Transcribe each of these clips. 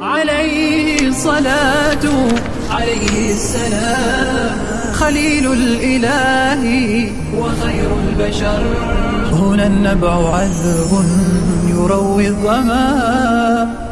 عليه الصلاة عليه السلام. خليل الإله وخير البشر. هنا النبع عذب يروي الظما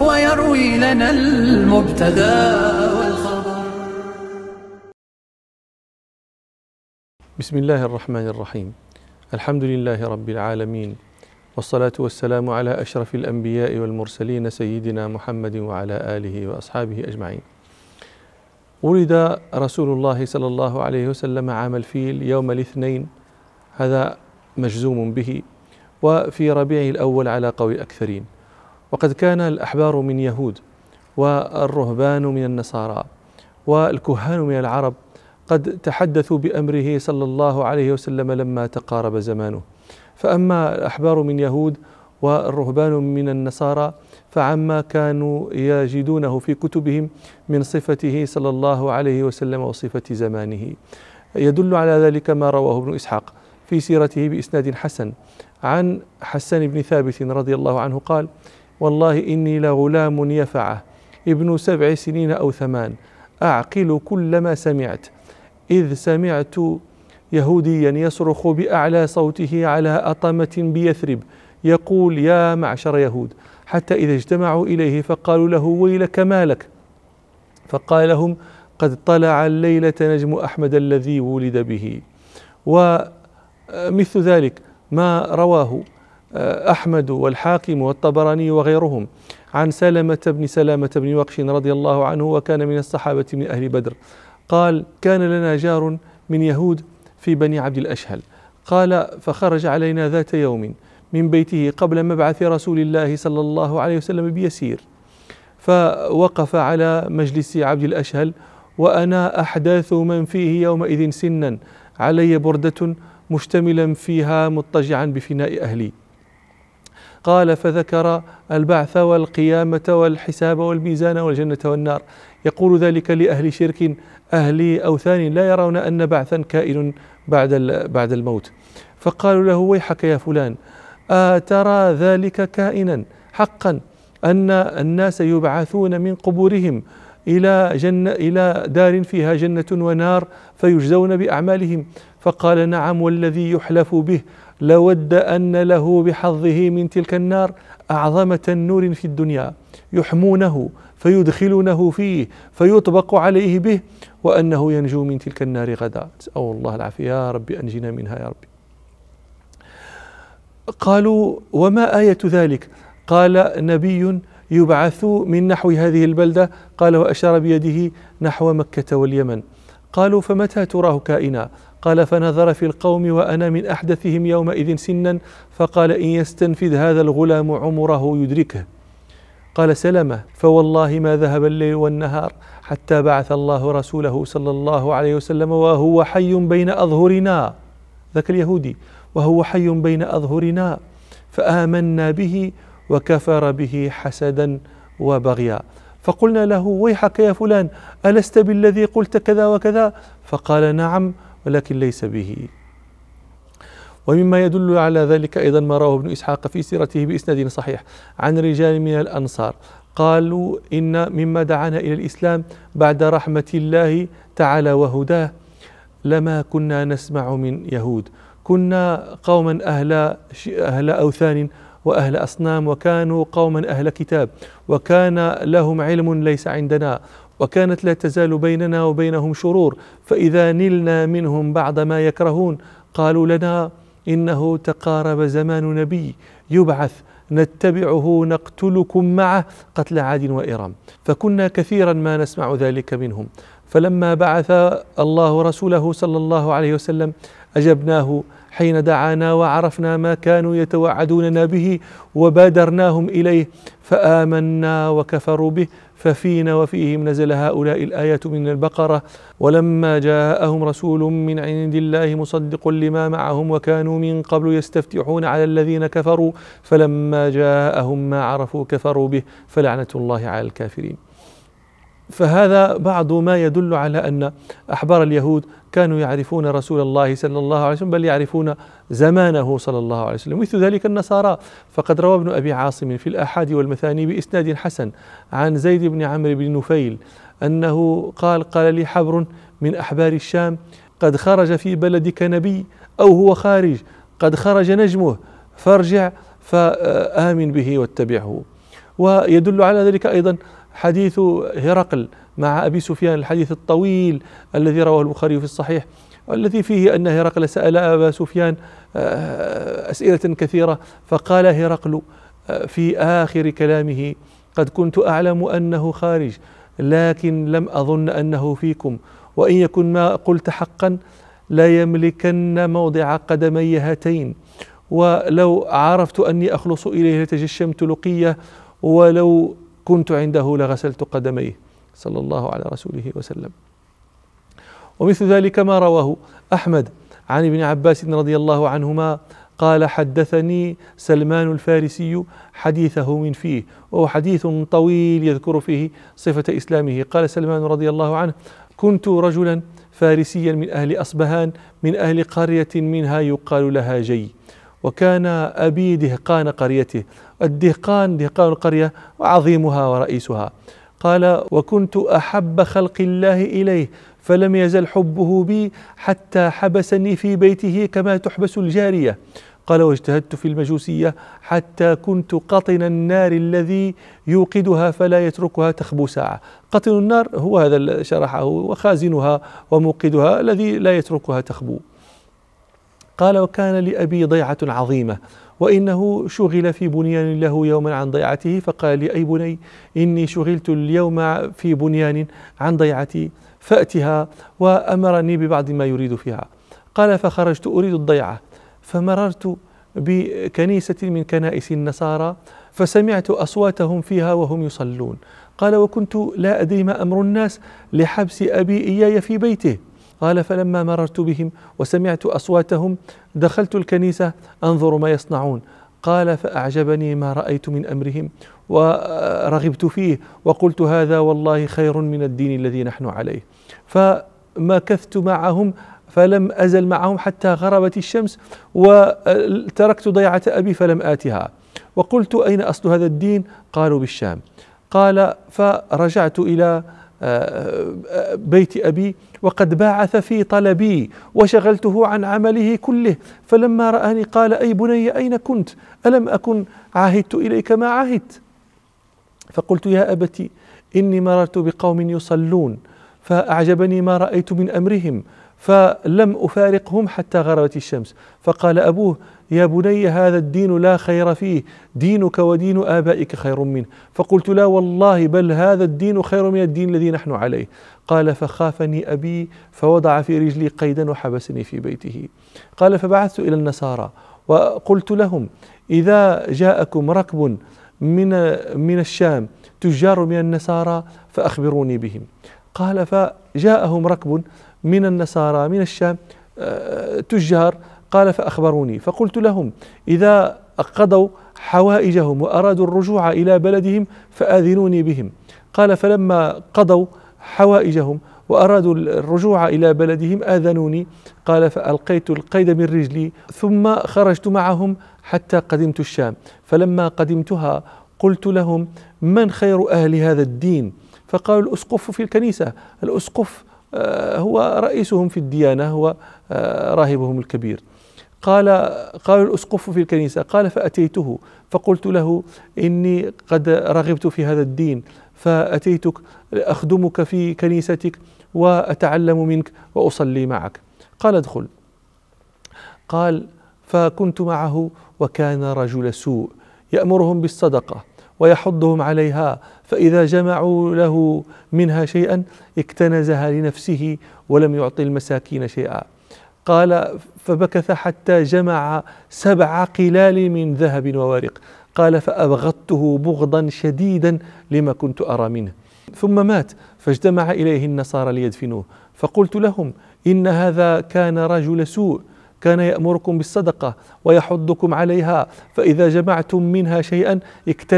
ويروي لنا المبتدا والخبر. بسم الله الرحمن الرحيم. الحمد لله رب العالمين. والصلاة والسلام على أشرف الأنبياء والمرسلين سيدنا محمد وعلى آله وأصحابه أجمعين. ولد رسول الله صلى الله عليه وسلم عام الفيل يوم الاثنين هذا مجزوم به وفي ربيع الأول على قول الأكثرين. وقد كان الأحبار من يهود والرهبان من النصارى والكهان من العرب قد تحدثوا بأمره صلى الله عليه وسلم لما تقارب زمانه. فأما الأحبار من يهود والرهبان من النصارى فعما كانوا يجدونه في كتبهم من صفته صلى الله عليه وسلم وصفة زمانه. يدل على ذلك ما رواه ابن إسحاق في سيرته بإسناد حسن. عن حسان بن ثابت رضي الله عنه قال والله إني لغلام يفعه ابن سبع سنين أو ثمان أعقل كل ما سمعت إذ سمعت يهوديا يصرخ بأعلى صوته على أطمة بيثرب يقول يا معشر يهود حتى إذا اجتمعوا إليه فقالوا له ويلك ما لك؟ فقال لهم قد طلع الليلة نجم أحمد الذي ولد به. ومثل ذلك ما رواه أحمد والحاكم والطبراني وغيرهم عن سلمة بن سلامة بن وقش رضي الله عنه وكان من الصحابة من أهل بدر. قال كان لنا جار من يهود في بني عبد الأشهل. قال فخرج علينا ذات يوم من بيته قبل مبعث رسول الله صلى الله عليه وسلم بيسير فوقف على مجلس عبد الأشهل وأنا أحداث من فيه يومئذ سنا علي بردة مشتملا فيها مضطجعا بفناء أهلي. قال فذكر البعث والقيامة والحساب والميزان والجنة والنار. يقول ذلك لأهل شرك أهل أوثان لا يرون أن بعثا كائن بعد بعد الموت. فقالوا له ويحك يا فلان؟ أترى ذلك كائنا؟ حقا أن الناس يبعثون من قبورهم إلى جنة إلى دار فيها جنة ونار فيجزون بأعمالهم. فقال نعم والذي يحلف به لود أن له بحظه من تلك النار أعظم تنور في الدنيا يحمونه فيدخلونه فيه فيطبق عليه به وأنه ينجو من تلك النار غدا. أسأل الله العافية يا رب أنجنا منها يا رب قالوا وما آية ذلك؟ قال نبي يبعث من نحو هذه البلدة. قال وأشار بيده نحو مكة واليمن. قالوا فمتى تراه كائنا؟ قال فنظر في القوم وأنا من أحدثهم يومئذ سنا فقال إن يستنفذ هذا الغلام عمره يدركه. قال سلمة فوالله ما ذهب الليل والنهار حتى بعث الله رسوله صلى الله عليه وسلم وهو حي بين أظهرنا. ذاك اليهودي وهو حي بين أظهرنا فآمنا به وكفر به حسدا وبغيا. فقلنا له ويحك يا فلان ألست بالذي قلت كذا وكذا؟ فقال نعم ولكن ليس به. ومما يدل على ذلك أيضا ما رواه ابن إسحاق في سيرته بإسناد صحيح عن رجال من الأنصار. قالوا إن مما دعانا إلى الإسلام بعد رحمة الله تعالى وهداه لما كنا نسمع من يهود. كنا قوما أهل أهل أوثان وأهل أصنام وكانوا قوما أهل كتاب وكان لهم علم ليس عندنا وكانت لا تزال بيننا وبينهم شرور فإذا نلنا منهم بعض ما يكرهون قالوا لنا إنه تقارب زمان نبي يبعث نتبعه نقتلكم معه قتل عاد وإرم. فكنا كثيرا ما نسمع ذلك منهم. فلما بعث الله رسوله صلى الله عليه وسلم أجبناه حين دعانا وعرفنا ما كانوا يتوعدوننا به وبادرناهم إليه فآمنا وكفروا به ففينا وفيهم نزل هؤلاء الآيات من البقرة ولما جاءهم رسول من عند الله مصدق لما معهم وكانوا من قبل يستفتحون على الذين كفروا فلما جاءهم ما عرفوا كفروا به فلعنة الله على الكافرين فهذا بعض ما يدل على أن أحبار اليهود كانوا يعرفون رسول الله صلى الله عليه وسلم بل يعرفون زمانه صلى الله عليه وسلم مثل ذلك النصارى. فقد روى ابن أبي عاصم في الآحاد والمثاني بإسناد حسن عن زيد بن عمرو بن نفيل أنه قال قال لي حبر من أحبار الشام قد خرج في بلدك نبي أو هو خارج قد خرج نجمه فارجع فآمن به واتبعه. ويدل على ذلك أيضا حديث هرقل مع أبي سفيان الحديث الطويل الذي رواه البخاري في الصحيح والذي فيه أن هرقل سأل أبا سفيان آه، أسئلة كثيرة فقال هرقل آه، في آخر كلامه قد كنت أعلم أنه خارج لكن لم أظن أنه فيكم وإن يكن ما قلت حقا لا يملكن موضع قدمي هاتين ولو عرفت أني أخلص إليه لتجشمت لقية ولو كنت عنده لغسلت قدميه صلى الله على رسوله وسلم. ومثل ذلك ما رواه أحمد عن ابن عباس رضي الله عنهما قال حدثني سلمان الفارسي حديثه من فيه وهو حديث طويل يذكر فيه صفة إسلامه. قال سلمان رضي الله عنه كنت رجلا فارسيا من أهل أصبهان من أهل قرية منها يقال لها جي وكان أبي دهقان قريته. الدهقان دهقان القرية وعظيمها ورئيسها. قال وكنت أحب خلق الله إليه فلم يزل حبه بي حتى حبسني في بيته كما تحبس الجارية. قال واجتهدت في المجوسية حتى كنت قطن النار الذي يوقدها فلا يتركها تخبو ساعة. قطن النار هو هذا شرحه وخازنها وموقدها الذي لا يتركها تخبو. قال وكان لأبي ضيعة عظيمة وإنه شغل في بنيان له يوما عن ضيعته فقال لي أي بني إني شغلت اليوم في بنيان عن ضيعتي فأتها وأمرني ببعض ما يريد فيها. قال فخرجت أريد الضيعة. فمررت بكنيسة من كنائس النصارى فسمعت أصواتهم فيها وهم يصلون. قال وكنت لا أدري ما أمر الناس لحبس أبي إياي في بيته. قال فلما مررت بهم وسمعت أصواتهم دخلت الكنيسة أنظر ما يصنعون. قال فأعجبني ما رأيت من أمرهم ورغبت فيه وقلت هذا والله خير من الدين الذي نحن عليه. فمكثت معهم فلم أزل معهم حتى غربت الشمس وتركت ضيعة أبي فلم آتها. وقلت أين أصل هذا الدين؟ قالوا بالشام. قال فرجعت إلى بيت أبي وقد باعث في طلبي وشغلته عن عمله كله. فلما رآني قال أي بني أين كنت؟ ألم أكن عهدت إليك ما عهدت فقلت يا أبتي إني مررت بقوم يصلون فأعجبني ما رأيت من أمرهم فلم أفارقهم حتى غربت الشمس. فقال أبوه يا بني هذا الدين لا خير فيه. دينك ودين آبائك خير منه. فقلت لا والله بل هذا الدين خير من الدين الذي نحن عليه. قال فخافني أبي فوضع في رجلي قيدا وحبسني في بيته. قال فبعثت إلى النصارى. وقلت لهم إذا جاءكم ركب من من الشام تجار من النصارى فأخبروني بهم. قال فجاءهم ركب من النصارى من الشام آه، تجار قال فأخبروني. فقلت لهم إذا قضوا حوائجهم وأرادوا الرجوع إلى بلدهم فآذنوني بهم. قال فلما قضوا حوائجهم وأرادوا الرجوع إلى بلدهم آذنوني. قال فألقيت القيد من رجلي ثم خرجت معهم حتى قدمت الشام. فلما قدمتها قلت لهم من خير أهل هذا الدين؟ فقالوا الأسقف في الكنيسة. الأسقف آه، هو رئيسهم في الديانة هو آه، راهبهم الكبير. قال قالوا الأسقف في الكنيسة قال فأتيته فقلت له إني قد رغبت في هذا الدين فأتيتك أخدمك في كنيستك وأتعلم منك وأصلي معك. قال ادخل. قال فكنت معه وكان رجل سوء يأمرهم بالصدقة ويحضهم عليها فإذا جمعوا له منها شيئا اكتنزها لنفسه ولم يعطي المساكين شيئا. قال فبكث حتى جمع سبع قلال من ذهب وورق. قال فأبغضته بغضا شديدا لما كنت أرى منه. ثم مات فاجتمع إليه النصارى ليدفنوه. فقلت لهم إن هذا كان رجل سوء. كان يأمركم بالصدقة ويحضكم عليها فإذا جمعتم منها شيئا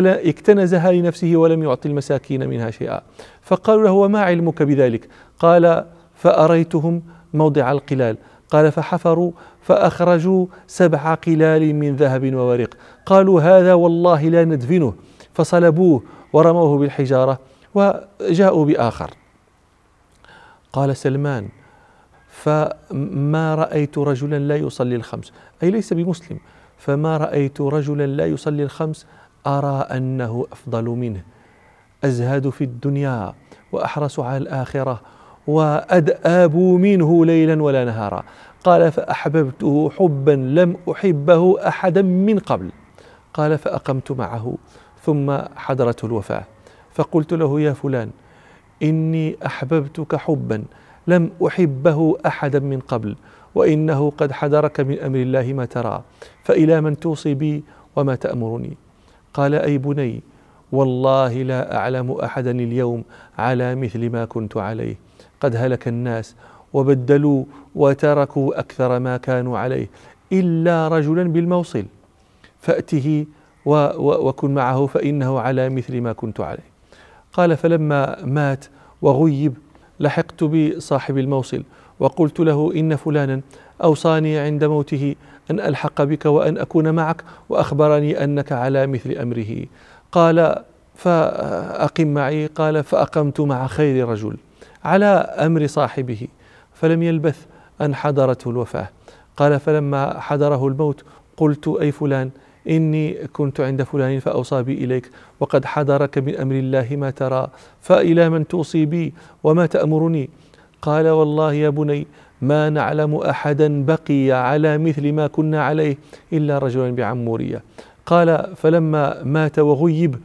اكتنزها لنفسه ولم يعطي المساكين منها شيئا. فقالوا له وما علمك بذلك؟ قال فأريتهم موضع القلال. قال فحفروا فأخرجوا سبع قلال من ذهب وورق. قالوا هذا والله لا ندفنه. فصلبوه ورموه بالحجارة وجاءوا بآخر. قال سلمان فما رأيت رجلا لا يصلي الخمس؟ أي ليس بمسلم. فما رأيت رجلا لا يصلي الخمس؟ أرى أنه أفضل منه. أزهد في الدنيا وأحرص على الآخرة. وأدآب منه ليلا ولا نهارا. قال فأحببته حبا لم أحبه أحدا من قبل. قال فأقمت معه ثم حضرته الوفاة. فقلت له يا فلان إني أحببتك حبا لم أحبه أحدا من قبل وإنه قد حضرك من أمر الله ما ترى فإلى من توصي بي وما تأمرني. قال أي بني والله لا أعلم أحدا اليوم على مثل ما كنت عليه. قد هلك الناس وبدلوا وتركوا أكثر ما كانوا عليه إلا رجلا بالموصل فأته وكن معه فإنه على مثل ما كنت عليه. قال فلما مات وغيب لحقت بصاحب الموصل وقلت له إن فلانا أوصاني عند موته أن ألحق بك وأن أكون معك وأخبرني أنك على مثل أمره. قال فأقم معي قال فأقمت مع خير رجل. على أمر صاحبه فلم يلبث أن حضرته الوفاة. قال فلما حضره الموت قلت أي فلان؟ إني كنت عند فلان فأوصى بي إليك وقد حضرك من أمر الله ما ترى فإلى من توصي بي وما تأمرني؟ قال والله يا بني ما نعلم أحدا بقي على مثل ما كنا عليه إلا رجلا بعمورية. قال فلما مات وغيب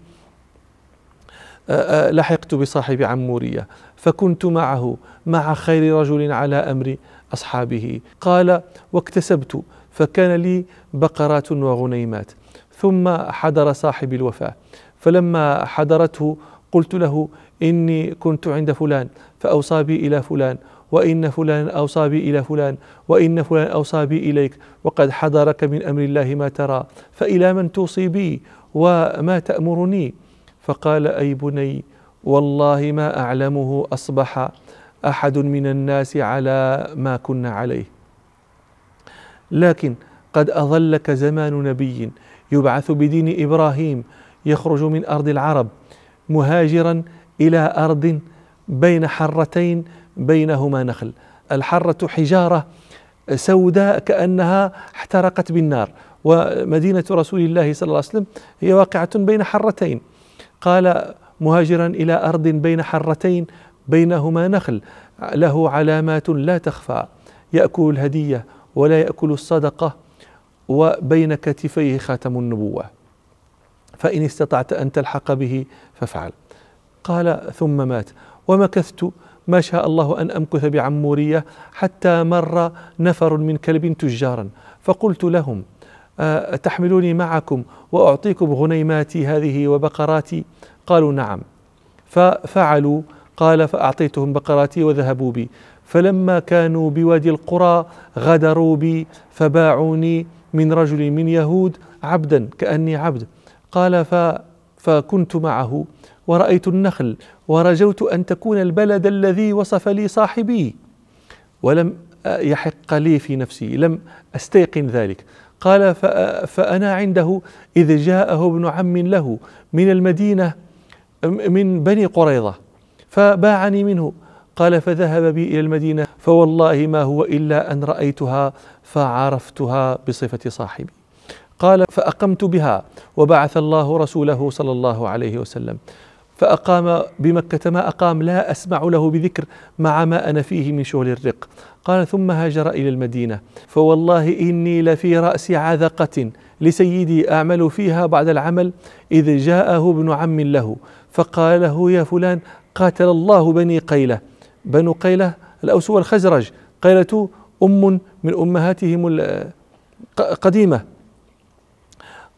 لحقت بصاحب عمورية فكنت معه مع خير رجل على أمر أصحابه. قال واكتسبت فكان لي بقرات وغنيمات. ثم حضر صاحب الوفاة. فلما حضرته قلت له إني كنت عند فلان فأوصى بي إلى فلان وإن فلان أوصى بي إلى فلان وإن فلان أوصى بي إليك وقد حضرك من أمر الله ما ترى فإلى من توصي بي وما تأمرني. فقال أي بني والله ما أعلمه أصبح أحد من الناس على ما كنا عليه. لكن قد أظلك زمان نبي يبعث بدين إبراهيم يخرج من أرض العرب مهاجرا إلى أرض بين حرتين بينهما نخل. الحرة حجارة سوداء كأنها احترقت بالنار ومدينة رسول الله صلى الله عليه وسلم هي واقعة بين حرتين. قال مهاجرا إلى أرض بين حرتين بينهما نخل له علامات لا تخفى يأكل الهدية ولا يأكل الصدقة وبين كتفيه خاتم النبوة. فإن استطعت أن تلحق به فافعل. قال ثم مات. ومكثت ما شاء الله أن أمكث بعمورية حتى مر نفر من كلب تجارا فقلت لهم تحملوني معكم وأعطيكم غنيماتي هذه وبقراتي؟ قالوا نعم. ففعلوا قال فأعطيتهم بقراتي وذهبوا بي. فلما كانوا بوادي القرى غدروا بي فباعوني من رجل من يهود عبدا كأني عبد. قال ف فكنت معه ورأيت النخل ورجوت أن تكون البلد الذي وصف لي صاحبي. ولم يحق لي في نفسي لم أستيقن ذلك. قال فأنا عنده إذ جاءه ابن عم له من المدينة من بني قريظة فباعني منه قال فذهب بي إلى المدينة فوالله ما هو إلا أن رأيتها فعرفتها بصفة صاحبي. قال فأقمت بها وبعث الله رسوله صلى الله عليه وسلم. فأقام بمكة ما أقام لا أسمع له بذكر مع ما أنا فيه من شغل الرق. قال ثم هاجر إلى المدينة. فوالله إني لفي رأس عذقة لسيدي أعمل فيها بعد العمل إذ جاءه ابن عم له. فقال له يا فلان قاتل الله بني قيلة. بنو قيلة الأوس والخزرج. قيلة أم من أمهاتهم القديمة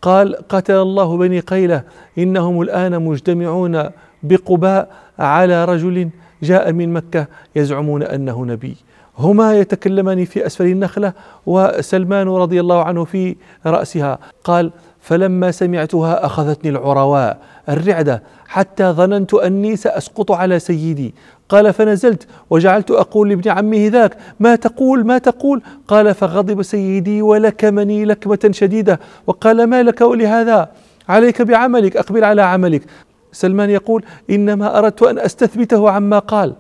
قال قتل الله بني قيلة إنهم الآن مجتمعون بقباء على رجل جاء من مكة يزعمون أنه نبي. هما يتكلمان في أسفل النخلة وسلمان رضي الله عنه في رأسها. قال فلما سمعتها أخذتني العرواء الرعدة حتى ظننت أني سأسقط على سيدي. قال فنزلت وجعلت أقول لابن عمه ذاك ما تقول ما تقول؟ قال فغضب سيدي ولكمني لكمة شديدة وقال ما لك ولهذا؟ عليك بعملك أقبل على عملك. سلمان يقول إنما أردت أن أستثبته عما قال.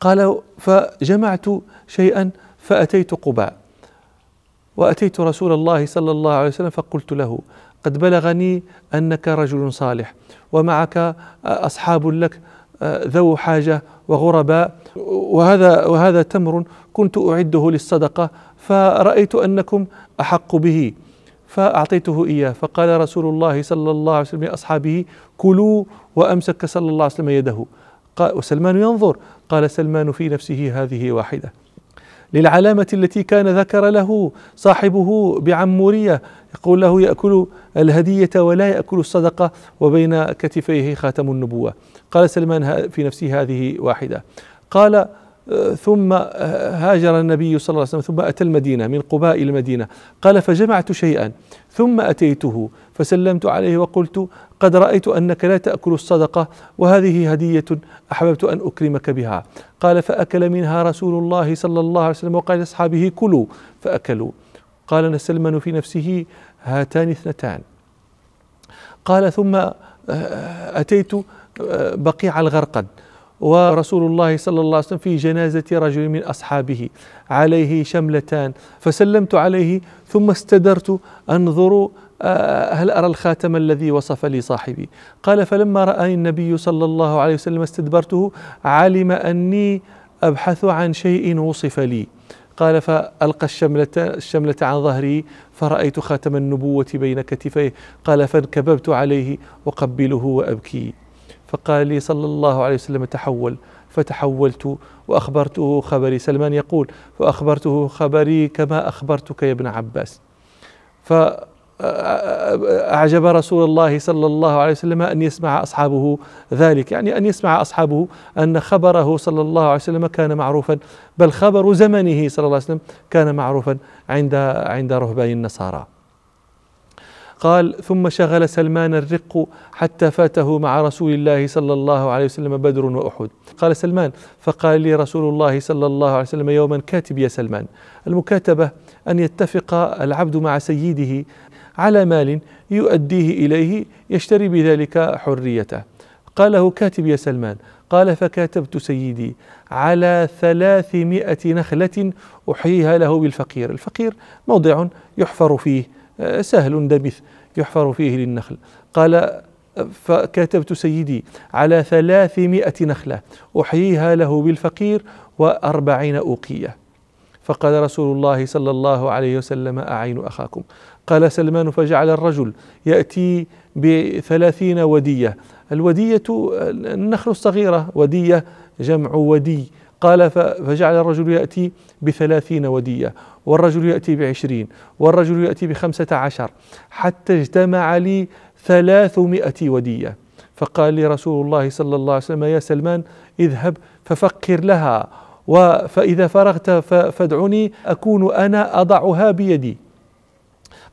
قال فجمعت شيئا فأتيت قباء. وأتيت رسول الله صلى الله عليه وسلم فقلت له قد بلغني أنك رجل صالح ومعك أصحاب لك ذو حاجة وغرباء وهذا وهذا تمر كنت أعده للصدقة فرأيت أنكم أحق به فأعطيته إياه فقال رسول الله صلى الله عليه وسلم لأصحابه كلوا وأمسك صلى الله عليه وسلم يده. وسلمان ينظر قال سلمان في نفسه هذه واحدة. للعلامة التي كان ذكر له صاحبه بعمورية يقول له يأكل الهدية ولا يأكل الصدقة وبين كتفيه خاتم النبوة. قال سلمان في نفسه هذه واحدة. قال ثم هاجر النبي صلى الله عليه وسلم ثم أتى المدينة من قباء المدينة. قال فجمعت شيئا ثم أتيته فسلمت عليه وقلت قد رأيت أنك لا تأكل الصدقة وهذه هدية أحببت أن أكرمك بها. قال فأكل منها رسول الله صلى الله عليه وسلم وقال لأصحابه كلوا فأكلوا. قال سلمان في نفسه هاتان اثنتان. قال ثم أتيت بقيع الغرقد. ورسول الله صلى الله عليه وسلم في جنازة رجل من أصحابه عليه شملتان فسلمت عليه ثم استدرت أنظر آه، هل أرى الخاتم الذي وصف لي صاحبي؟ قال فلما رأني النبي صلى الله عليه وسلم استدبرته علم أني أبحث عن شيء وصف لي. قال فألقى الشملة, الشملة عن ظهري فرأيت خاتم النبوة بين كتفيه. قال فانكببت عليه وقبله وأبكي. فقال لي صلى الله عليه وسلم تحول فتحولت وأخبرته خبري سلمان يقول فأخبرته خبري كما أخبرتك يا ابن عباس. فأعجب رسول الله صلى الله عليه وسلم أن يسمع أصحابه ذلك يعني أن يسمع أصحابه أن خبره صلى الله عليه وسلم كان معروفا بل خبر زمنه صلى الله عليه وسلم كان معروفا عند عند رهبان النصارى. قال ثم شغل سلمان الرق حتى فاته مع رسول الله صلى الله عليه وسلم بدر وأحد. قال سلمان فقال لي رسول الله صلى الله عليه وسلم يوما كاتب يا سلمان المكاتبة أن يتفق العبد مع سيده على مال يؤديه إليه يشتري بذلك حريته. قال له كاتب يا سلمان. قال فكاتبت سيدي على ثلاثمائة نخلة أحييها له بالفقير. الفقير موضع يحفر فيه سهل دمث يحفر فيه للنخل. قال فكتبت سيدي على ثلاثمائة نخلة أحييها له بالفقير وأربعين أوقية. فقال رسول الله صلى الله عليه وسلم أعين أخاكم. قال سلمان فجعل الرجل يأتي بثلاثين ودية. الودية النخل الصغيرة ودية جمع ودي. قال فجعل الرجل يأتي بثلاثين ودية والرجل يأتي بعشرين والرجل يأتي بخمسة عشر حتى اجتمع لي ثلاثمائة ودية. فقال لي رسول الله صلى الله عليه وسلم يا سلمان اذهب ففكر لها فإذا فرغت فادعني أكون أنا أضعها بيدي.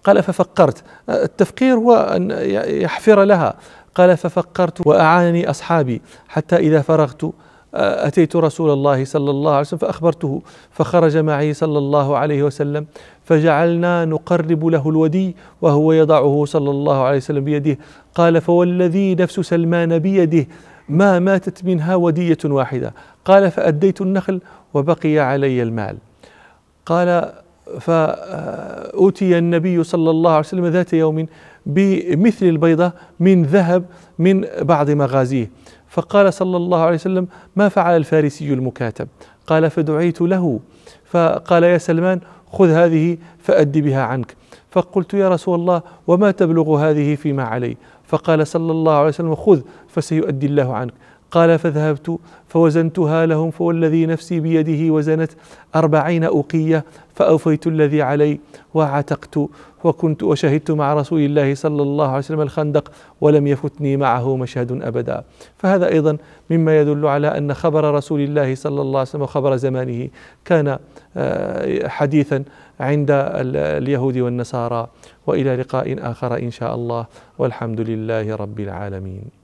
قال ففكرت التفكير هو أن يحفر لها. قال ففكرت وأعانني أصحابي حتى إذا فرغت أتيت رسول الله صلى الله عليه وسلم فأخبرته فخرج معي صلى الله عليه وسلم فجعلنا نقرب له الودي وهو يضعه صلى الله عليه وسلم بيده. قال فوالذي نفس سلمان بيده ما ماتت منها ودية واحدة. قال فأديت النخل وبقي علي المال. قال فأوتي النبي صلى الله عليه وسلم ذات يوم بمثل البيضة من ذهب من بعض مغازيه. فقال صلى الله عليه وسلم ما فعل الفارسي المكاتب؟ قال فدعيت له. فقال يا سلمان خذ هذه فأد بها عنك. فقلت يا رسول الله وما تبلغ هذه فيما علي؟ فقال صلى الله عليه وسلم خذ فسيؤدي الله عنك. قال فذهبت فوزنتها لهم فوالذي نفسي بيده وزنت أربعين أوقية فأوفيت الذي علي وعتقت وكنت وشهدت مع رسول الله صلى الله عليه وسلم الخندق ولم يفتني معه مشهد أبدا. فهذا أيضا مما يدل على أن خبر رسول الله صلى الله عليه وسلم وخبر زمانه كان آه، حديثا عند اليهود والنصارى وإلى لقاء آخر إن شاء الله والحمد لله رب العالمين.